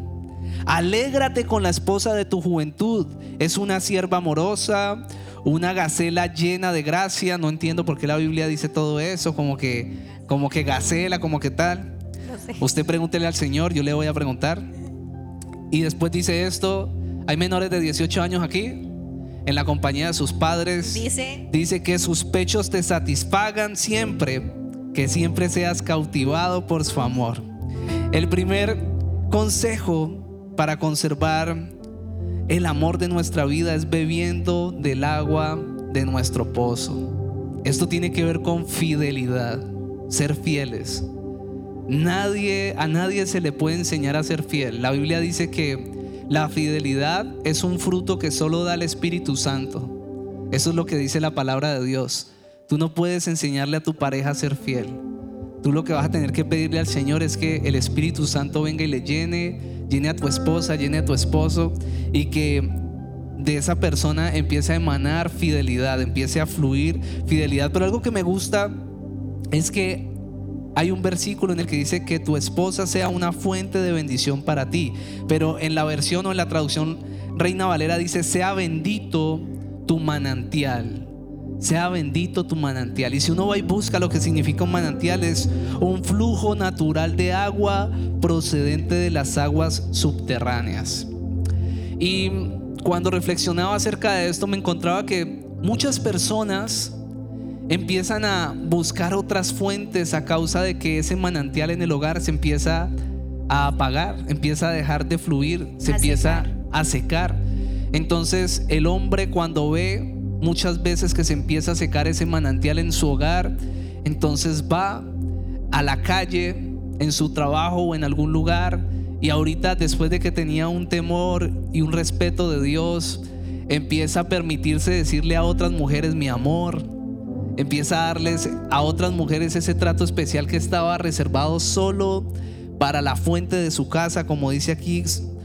Alégrate con la esposa de tu juventud. Es una sierva amorosa, una gacela llena de gracia. No entiendo por qué la Biblia dice todo eso, como que, como que gacela, como que tal. No sé. Usted pregúntele al Señor, yo le voy a preguntar. Y después dice esto, hay menores de 18 años aquí, en la compañía de sus padres. Dice, Dice que sus pechos te satisfagan siempre, que siempre seas cautivado por su amor. El primer consejo para conservar el amor de nuestra vida es bebiendo del agua de nuestro pozo. Esto tiene que ver con fidelidad, ser fieles. Nadie, a nadie se le puede enseñar a ser fiel. La Biblia dice que la fidelidad es un fruto que solo da el Espíritu Santo. Eso es lo que dice la palabra de Dios. Tú no puedes enseñarle a tu pareja a ser fiel. Tú lo que vas a tener que pedirle al Señor es que el Espíritu Santo venga y le llene, llene a tu esposa, llene a tu esposo y que de esa persona empiece a emanar fidelidad, empiece a fluir fidelidad. Pero algo que me gusta es que hay un versículo en el que dice que tu esposa sea una fuente de bendición para ti. Pero en la versión o en la traducción Reina Valera dice, sea bendito tu manantial. Sea bendito tu manantial. Y si uno va y busca lo que significa un manantial, es un flujo natural de agua procedente de las aguas subterráneas. Y cuando reflexionaba acerca de esto, me encontraba que muchas personas empiezan a buscar otras fuentes a causa de que ese manantial en el hogar se empieza a apagar, empieza a dejar de fluir, se empieza a secar. Entonces el hombre cuando ve muchas veces que se empieza a secar ese manantial en su hogar, entonces va a la calle, en su trabajo o en algún lugar, y ahorita después de que tenía un temor y un respeto de Dios, empieza a permitirse decirle a otras mujeres mi amor, empieza a darles a otras mujeres ese trato especial que estaba reservado solo para la fuente de su casa, como dice aquí,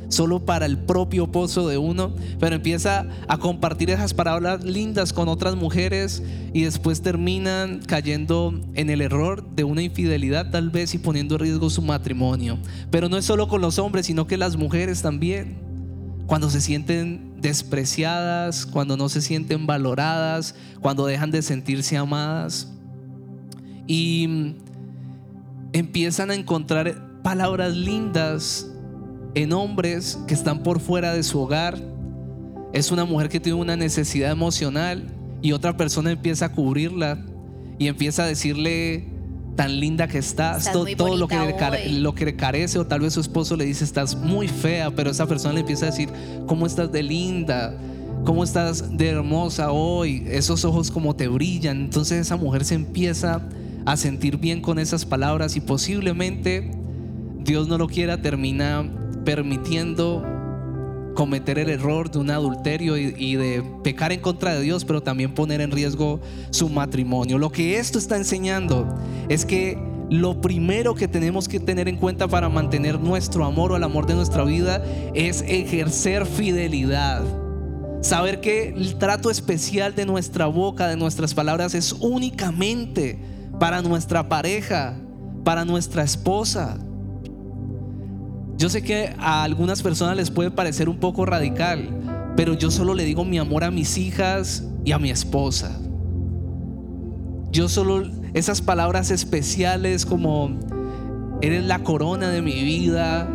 solo para el propio pozo de uno, pero empieza a compartir esas palabras lindas con otras mujeres y después terminan cayendo en el error de una infidelidad tal vez y poniendo en riesgo su matrimonio. Pero no es solo con los hombres, sino que las mujeres también cuando se sienten despreciadas, cuando no se sienten valoradas, cuando dejan de sentirse amadas y empiezan a encontrar palabras lindas en hombres que están por fuera de su hogar. Es una mujer que tiene una necesidad emocional y otra persona empieza a cubrirla y empieza a decirle tan linda que estás, todo, lo, que le, lo que le carece o tal vez su esposo le dice estás muy fea, pero esa persona le empieza a decir, ¿cómo estás de linda? ¿Cómo estás de hermosa hoy? Esos ojos como te brillan. Entonces esa mujer se empieza a sentir bien con esas palabras y posiblemente Dios no lo quiera, termina permitiendo cometer el error de un adulterio y, de pecar en contra de Dios, pero también poner en riesgo su matrimonio. Lo que esto está enseñando es que lo primero que tenemos que tener en cuenta para mantener nuestro amor o el amor de nuestra vida es ejercer fidelidad. Saber que el trato especial de nuestra boca, de nuestras palabras, es únicamente para nuestra pareja, para nuestra esposa. Yo sé que a algunas personas les puede parecer un poco radical, pero yo solo le digo mi amor a mis hijas y a mi esposa. Yo solo esas palabras especiales como eres la corona de mi vida.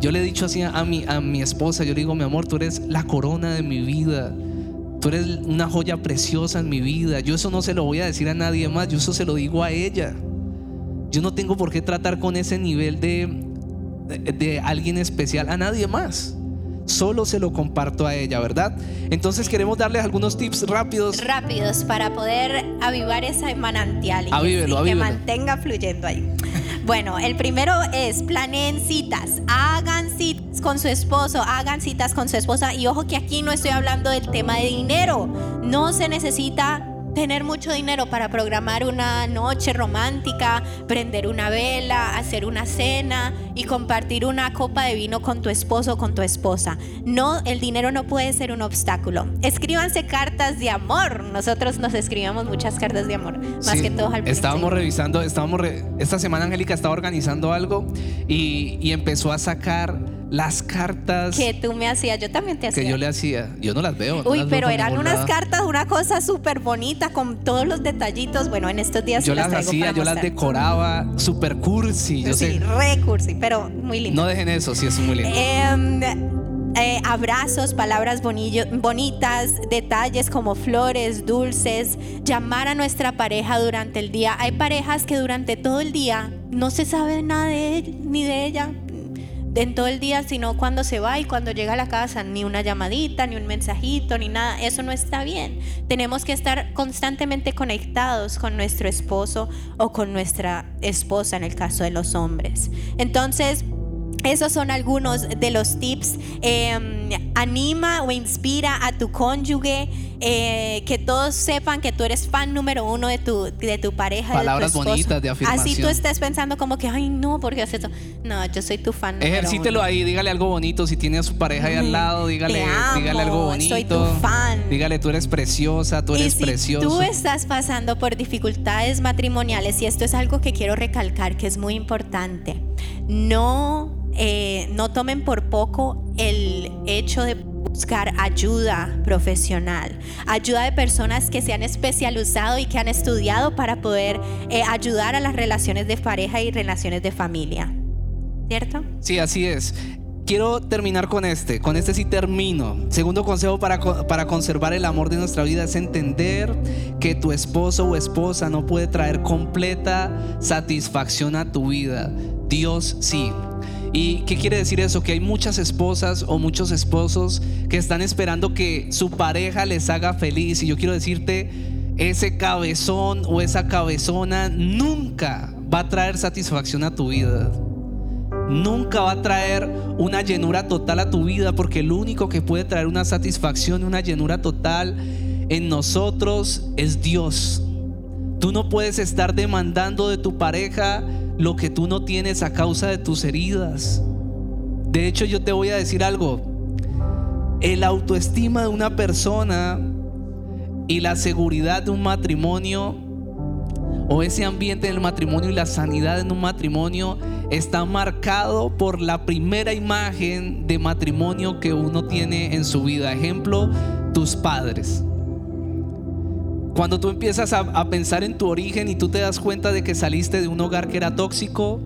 Yo le he dicho así a mi, a mi esposa, yo le digo, mi amor, tú eres la corona de mi vida. Tú eres una joya preciosa en mi vida. Yo eso no se lo voy a decir a nadie más, yo eso se lo digo a ella. Yo no tengo por qué tratar con ese nivel de, de, alguien especial a nadie más solo se lo comparto a ella, ¿verdad? Entonces queremos darles algunos tips rápidos. Rápidos para poder avivar ese manantial y, que, mantenga fluyendo ahí. Bueno, el primero es planeen citas, hagan citas con su esposo, hagan citas con su esposa y ojo que aquí no estoy hablando del tema de dinero, no se necesita tener mucho dinero para programar una noche romántica, prender una vela, hacer una cena y compartir una copa de vino con tu esposo o con tu esposa. No, el dinero no puede ser un obstáculo. Escríbanse cartas de amor. Nosotros nos escribimos muchas cartas de amor, más que todo al Estábamos revisando, estábamos esta semana Angélica estaba organizando algo y, y empezó a sacar las cartas que tú me hacías, yo también te hacía. Que yo le hacía, yo no las veo. Uy, pero eran unas cartas, una cosa súper bonita con todos los detallitos. Bueno, en estos días yo las, hacía, yo las decoraba, súper cursi. Yo sí, re cursi, pero muy lindo. No dejen eso, sí es muy lindo. Eh, abrazos, palabras bonitas, detalles como flores, dulces, llamar a nuestra pareja durante el día. Hay parejas que durante todo el día no se sabe nada de él ni de ella, en todo el día, sino cuando se va y cuando llega a la casa, ni una llamadita, ni un mensajito, ni nada. Eso no está bien. Tenemos que estar constantemente conectados con nuestro esposo o con nuestra esposa en el caso de los hombres. Entonces, esos son algunos de los tips. Em, anima o inspira a tu cónyuge. Eh, que todos sepan que tú eres fan número uno de tu, de tu pareja. Palabras de tu bonitas de afirmación. Así tú estés pensando como que, ay, no, porque haces eso. No, yo soy tu fan. Ejercítelo ahí, dígale algo bonito. Si tiene a su pareja ahí al lado, dígale, dígale algo bonito. Soy tu fan. Dígale, tú eres preciosa, tú eres y si precioso. Tú estás pasando por dificultades matrimoniales y esto es algo que quiero recalcar que es muy importante. No eh, no tomen por poco el hecho de buscar ayuda profesional, ayuda de personas que se han especializado y que han estudiado para poder eh, ayudar a las relaciones de pareja y relaciones de familia. ¿Cierto? Sí, así es. Quiero terminar con este, con este sí termino. Segundo consejo para, para conservar el amor de nuestra vida es entender que tu esposo o esposa no puede traer completa satisfacción a tu vida. Dios sí. ¿Y qué quiere decir eso? Que hay muchas esposas o muchos esposos que están esperando que su pareja les haga feliz. Y yo quiero decirte, ese cabezón o esa cabezona nunca va a traer satisfacción a tu vida. Nunca va a traer una llenura total a tu vida porque lo único que puede traer una satisfacción, una llenura total en nosotros es Dios. Tú no puedes estar demandando de tu pareja lo que tú no tienes a causa de tus heridas. De hecho, yo te voy a decir algo. El autoestima de una persona y la seguridad de un matrimonio o ese ambiente del matrimonio y la sanidad en un matrimonio está marcado por la primera imagen de matrimonio que uno tiene en su vida. Ejemplo, tus padres. Cuando tú empiezas a, pensar en tu origen y tú te das cuenta de que saliste de un hogar que era tóxico,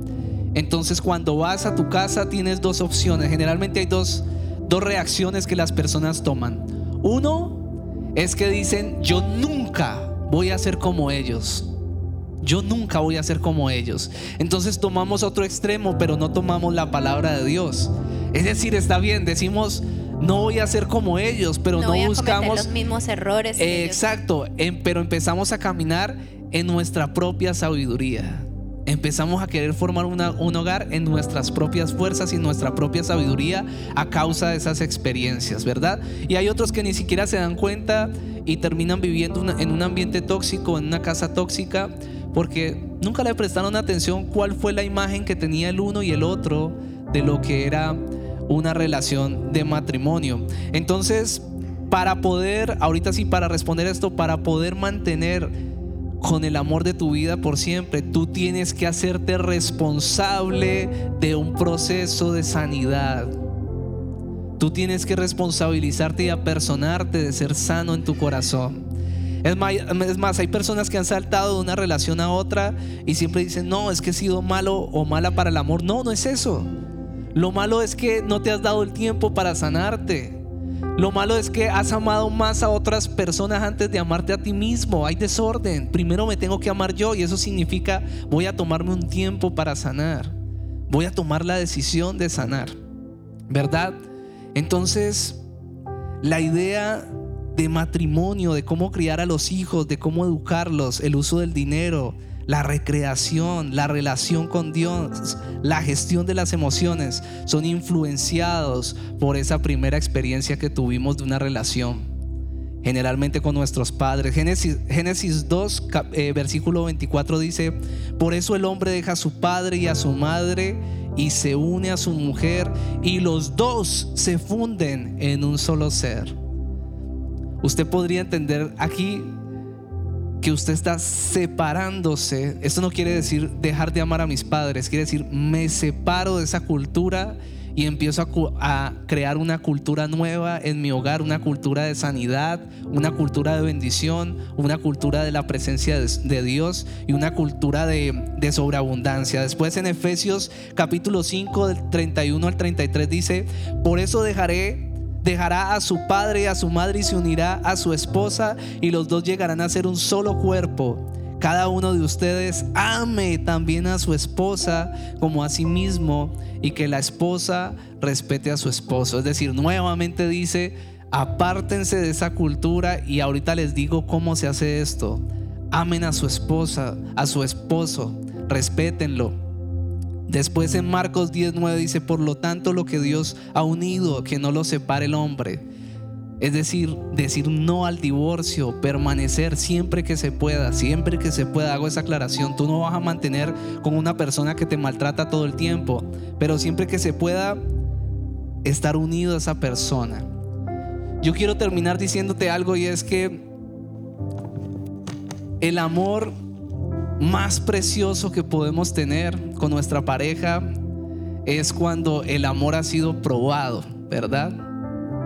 entonces cuando vas a tu casa tienes dos opciones. Generalmente hay dos, dos reacciones que las personas toman. Uno es que dicen, yo nunca voy a ser como ellos. Yo nunca voy a ser como ellos. Entonces tomamos otro extremo, pero no tomamos la palabra de Dios. Es decir, está bien, decimos, no voy a ser como ellos, pero no, buscamos los mismos errores. exacto, em, pero empezamos a caminar en nuestra propia sabiduría. Empezamos a querer formar un hogar en nuestras propias fuerzas y nuestra propia sabiduría a causa de esas experiencias, ¿verdad? Y hay otros que ni siquiera se dan cuenta y terminan viviendo en un ambiente tóxico, en una casa tóxica, porque nunca le prestaron atención cuál fue la imagen que tenía el uno y el otro de lo que era una relación de matrimonio. Entonces, para poder, ahorita sí, para responder esto, para poder mantener con el amor de tu vida por siempre, tú tienes que hacerte responsable de un proceso de sanidad. Tú tienes que responsabilizarte y apersonarte de ser sano en tu corazón. Es más, hay personas que han saltado de una relación a otra y siempre dicen, no, es que he sido malo o mala para el amor. No, no es eso. Lo malo es que no te has dado el tiempo para sanarte. Lo malo es que has amado más a otras personas antes de amarte a ti mismo. Hay desorden. Primero me tengo que amar yo y eso significa voy a tomarme un tiempo para sanar. Voy a tomar la decisión de sanar. ¿Verdad? Entonces, la idea de matrimonio, de cómo criar a los hijos, de cómo educarlos, el uso del dinero, la recreación, la relación con Dios, la gestión de las emociones son influenciados por esa primera experiencia que tuvimos de una relación, generalmente con nuestros padres. Génesis, Génesis 2, eh, versículo 24 dice, por eso el hombre deja a su padre y a su madre y se une a su mujer y los dos se funden en un solo ser. Usted podría entender aquí que usted está separándose, esto no quiere decir dejar de amar a mis padres, quiere decir me separo de esa cultura y empiezo a, crear una cultura nueva en mi hogar, una cultura de sanidad, una cultura de bendición, una cultura de la presencia de, Dios y una cultura de, de sobreabundancia. Después en Efesios capítulo 5 del 31 al 33 dice, por eso dejaré dejará a su padre y a su madre y se unirá a su esposa y los dos llegarán a ser un solo cuerpo. cada uno de ustedes ame también a su esposa como a sí mismo y que la esposa respete a su esposo. Es decir, nuevamente dice, apártense de esa cultura y ahorita les digo cómo se hace esto. Amen a su esposa, a su esposo, respétenlo. Después en Marcos 10:9 dice, por lo tanto lo que Dios ha unido, que no lo separe el hombre. Es decir, decir no al divorcio, permanecer siempre que se pueda, siempre que se pueda. Hago esa aclaración. Tú no vas a mantener con una persona que te maltrata todo el tiempo, pero siempre que se pueda estar unido a esa persona. Yo quiero terminar diciéndote algo y es que el amor más precioso que podemos tener con nuestra pareja es cuando el amor ha sido probado, ¿verdad?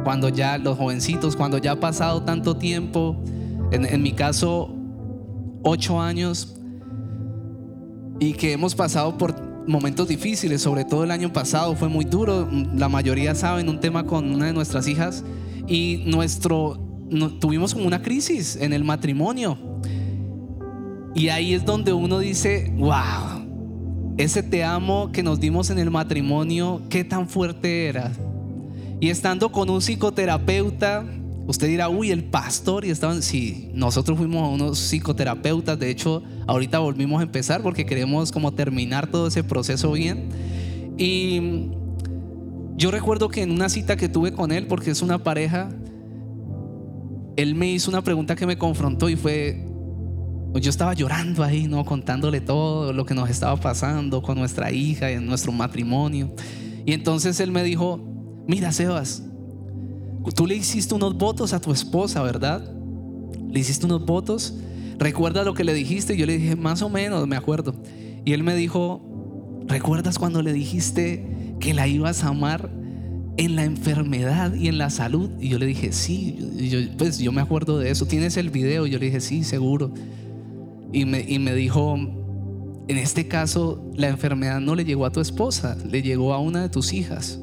cuando ya los jovencitos, cuando ya ha pasado tanto tiempo, en, mi caso, ocho años, y que hemos pasado por momentos difíciles, sobre todo el año pasado fue muy duro, la mayoría saben, un tema con una de nuestras hijas, y nuestro, tuvimos como una crisis en el matrimonio. Y ahí es donde uno dice, wow, ese te amo que nos dimos en el matrimonio, qué tan fuerte era. Y estando con un psicoterapeuta, usted dirá, uy, el pastor, y estaban, sí, nosotros fuimos a unos psicoterapeutas, de hecho, ahorita volvimos a empezar porque queremos como terminar todo ese proceso bien. Y yo recuerdo que en una cita que tuve con él, porque es una pareja, él me hizo una pregunta que me confrontó y fue, yo estaba llorando ahí, ¿no? Contándole todo lo que nos estaba pasando con nuestra hija y en nuestro matrimonio. Y entonces él me dijo, Mira, Sebas, tú le hiciste unos votos a tu esposa, ¿verdad? Le hiciste unos votos. ¿Recuerdas lo que le dijiste? Yo le dije, más o menos, me acuerdo. Y él me dijo, ¿recuerdas cuando le dijiste que la ibas a amar en la enfermedad y en la salud? Y yo le dije, sí, pues yo me acuerdo de eso. ¿Tienes el video? Yo le dije, sí, seguro. Y me, y me dijo, en este caso, la enfermedad no le llegó a tu esposa, le llegó a una de tus hijas.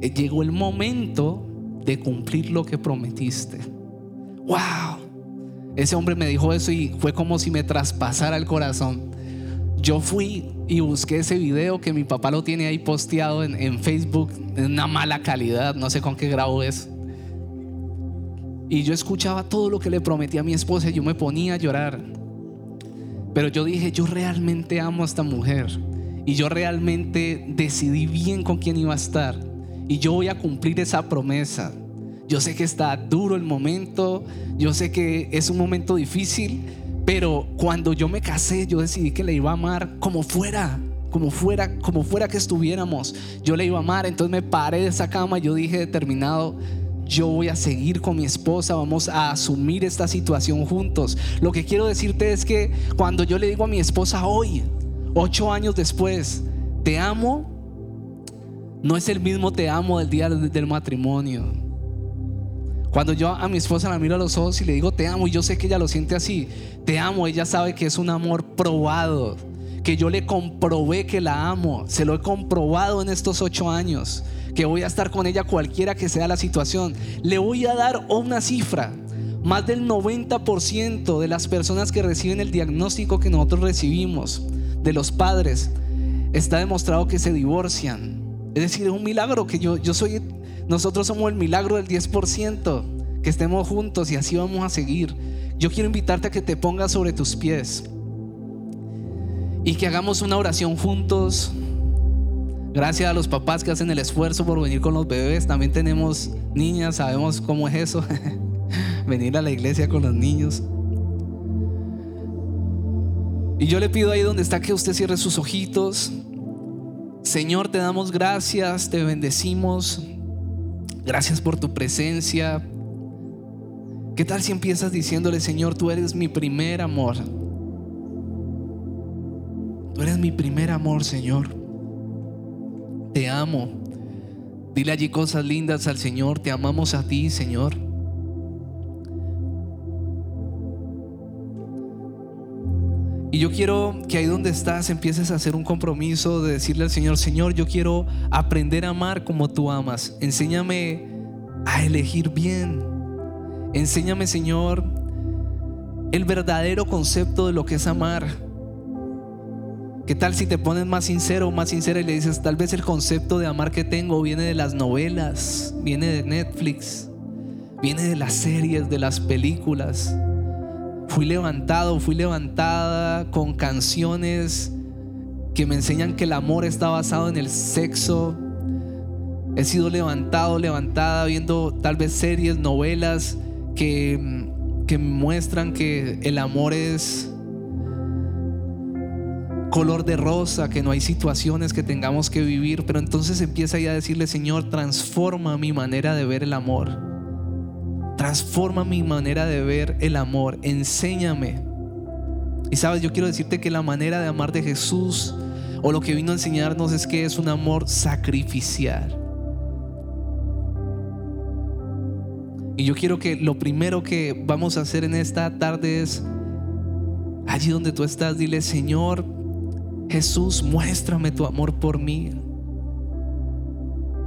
Eh, llegó el momento de cumplir lo que prometiste. ¡Wow! Ese hombre me dijo eso y fue como si me traspasara el corazón. Yo fui y busqué ese video que mi papá lo tiene ahí posteado en, Facebook en una mala calidad, no sé con qué grabo es. Y yo escuchaba todo lo que le prometí a mi esposa y yo me ponía a llorar. Pero yo dije, yo realmente amo a esta mujer. Y yo realmente decidí bien con quién iba a estar y yo voy a cumplir esa promesa. Yo sé que está duro el momento, yo sé que es un momento difícil, pero cuando yo me casé, yo decidí que le iba a amar como fuera, como fuera, como fuera que estuviéramos. Yo le iba a amar, entonces me paré de esa cama y yo dije determinado, yo voy a seguir con mi esposa, vamos a asumir esta situación juntos. Lo que quiero decirte es que cuando yo le digo a mi esposa hoy, ocho años después, te amo, no es el mismo te amo del día del matrimonio. Cuando yo a mi esposa la miro a los ojos y le digo te amo y yo sé que ella lo siente así, te amo, ella sabe que es un amor probado, que yo le comprobé que la amo, se lo he comprobado en estos ocho años, que voy a estar con ella cualquiera que sea la situación. Le voy a dar una cifra. Más del 90% de las personas que reciben el diagnóstico que nosotros recibimos de los padres, está demostrado que se divorcian es decir, es un milagro que yo, yo soy, nosotros somos el milagro del 10%, que estemos juntos y así vamos a seguir. Yo quiero invitarte a que te pongas sobre tus pies y que hagamos una oración juntos. Gracias a los papás que hacen el esfuerzo por venir con los bebés. También tenemos niñas, sabemos cómo es eso. venir a la iglesia con los niños. Y yo le pido ahí donde está que usted cierre sus ojitos. Señor, te damos gracias, te bendecimos. Gracias por tu presencia. ¿Qué tal si empiezas diciéndole, Señor, tú eres mi primer amor? Tú eres mi primer amor, Señor. Te amo. Dile allí cosas lindas al Señor. Te amamos a ti, Señor. Y yo quiero que ahí donde estás empieces a hacer un compromiso de decirle al Señor, Señor, yo quiero aprender a amar como tú amas. Enséñame a elegir bien. Enséñame, Señor, el verdadero concepto de lo que es amar. ¿Qué tal si te pones más sincero o más sincera y le dices, tal vez el concepto de amar que tengo viene de las novelas, viene de Netflix, viene de las series, de las películas? Fui levantado, fui levantada con canciones que me enseñan que el amor está basado en el sexo. He sido levantado, levantada viendo tal vez series, novelas que, que muestran que el amor es color de rosa, que no hay situaciones que tengamos que vivir, pero entonces empieza ya a decirle, Señor, transforma mi manera de ver el amor. Transforma mi manera de ver el amor. Enséñame. Y sabes, yo quiero decirte que la manera de amar de Jesús o lo que vino a enseñarnos es que es un amor sacrificial. Y yo quiero que lo primero que vamos a hacer en esta tarde es, allí donde tú estás, dile, Señor, Jesús, muéstrame tu amor por mí.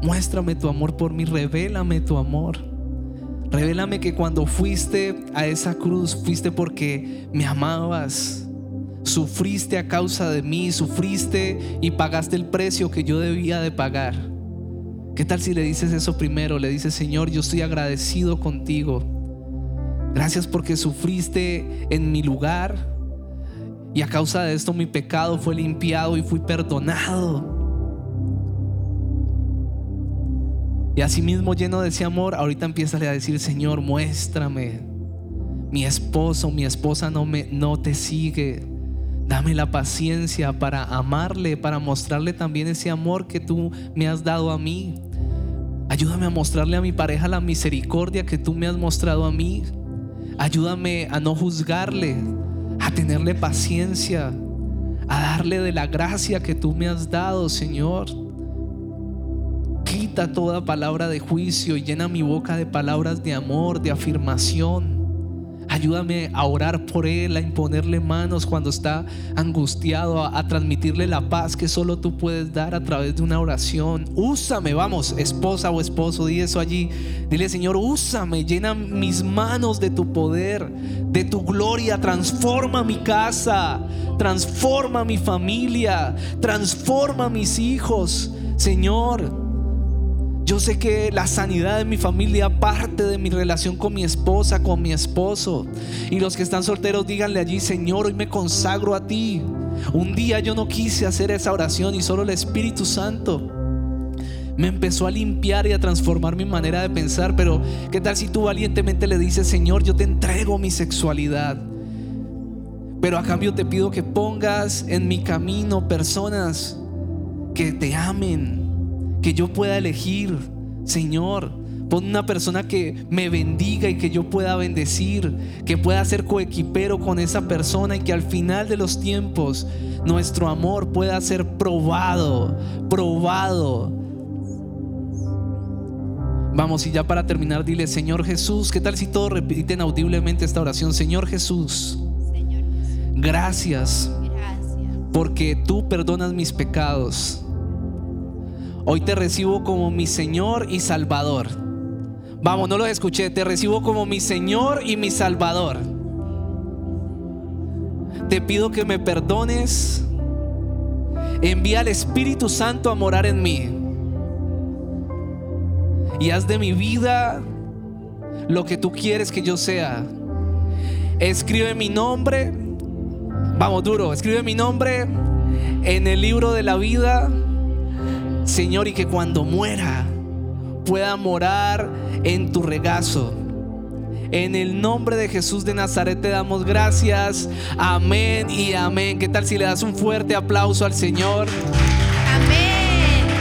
Muéstrame tu amor por mí, revélame tu amor. Revélame que cuando fuiste a esa cruz, fuiste porque me amabas. Sufriste a causa de mí, sufriste y pagaste el precio que yo debía de pagar. ¿Qué tal si le dices eso primero? Le dices, Señor, yo estoy agradecido contigo. Gracias porque sufriste en mi lugar y a causa de esto mi pecado fue limpiado y fui perdonado. Y asimismo lleno de ese amor, ahorita empieza a decir, Señor, muéstrame. Mi esposo, mi esposa no, me, no te sigue. Dame la paciencia para amarle, para mostrarle también ese amor que tú me has dado a mí. Ayúdame a mostrarle a mi pareja la misericordia que tú me has mostrado a mí. Ayúdame a no juzgarle, a tenerle paciencia, a darle de la gracia que tú me has dado, Señor. Quita toda palabra de juicio y llena mi boca de palabras de amor, de afirmación. Ayúdame a orar por Él, a imponerle manos cuando está angustiado, a, transmitirle la paz que solo tú puedes dar a través de una oración. Úsame, vamos, esposa o esposo, di eso allí. Dile, Señor, úsame, llena mis manos de tu poder, de tu gloria, transforma mi casa, transforma mi familia, transforma mis hijos. Señor, yo sé que la sanidad de mi familia parte de mi relación con mi esposa, con mi esposo. Y los que están solteros, díganle allí, Señor, hoy me consagro a ti. Un día yo no quise hacer esa oración y solo el Espíritu Santo me empezó a limpiar y a transformar mi manera de pensar. Pero, ¿qué tal si tú valientemente le dices, Señor, yo te entrego mi sexualidad? Pero a cambio te pido que pongas en mi camino personas que te amen, que yo pueda elegir, Señor. Pon una persona que me bendiga y que yo pueda bendecir, que pueda ser coequipero con esa persona y que al final de los tiempos nuestro amor pueda ser probado, probado. Vamos, y ya para terminar, dile, Señor Jesús, ¿qué tal si todos repiten audiblemente esta oración? Señor Jesús, gracias, porque tú perdonas mis pecados Hoy te recibo como mi Señor y Salvador. Vamos, no lo escuché. Te recibo como mi Señor y mi Salvador. Te pido que me perdones. Envía al Espíritu Santo a morar en mí. Y haz de mi vida lo que tú quieres que yo sea. Escribe mi nombre. Vamos duro. Escribe mi nombre en el libro de la vida Señor, y que cuando muera pueda morar en tu regazo. En el nombre de Jesús de Nazaret te damos gracias. Amén y amén. ¿Qué tal si le das un fuerte aplauso al Señor?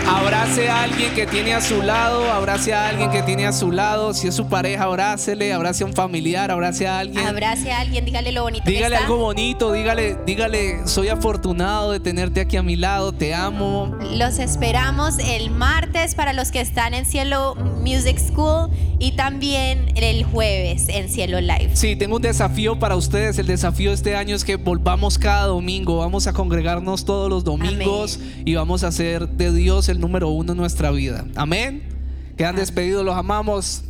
Abrace a alguien que tiene a su lado, abrace a alguien que tiene a su lado. Si es su pareja, abrácele, abrace a un familiar, abrace a alguien. Abrace a alguien, dígale lo bonito. Dígale algo bonito, dígale, dígale, soy afortunado de tenerte aquí a mi lado, te amo. Los esperamos el martes para los que están en Cielo Music School y también el jueves en Cielo Live. Sí, tengo un desafío para ustedes. El desafío de este año es que volvamos cada domingo. Vamos a congregarnos todos los domingos y vamos a hacer de Dios el número uno en nuestra vida. Amén. Quedan despedidos, los amamos.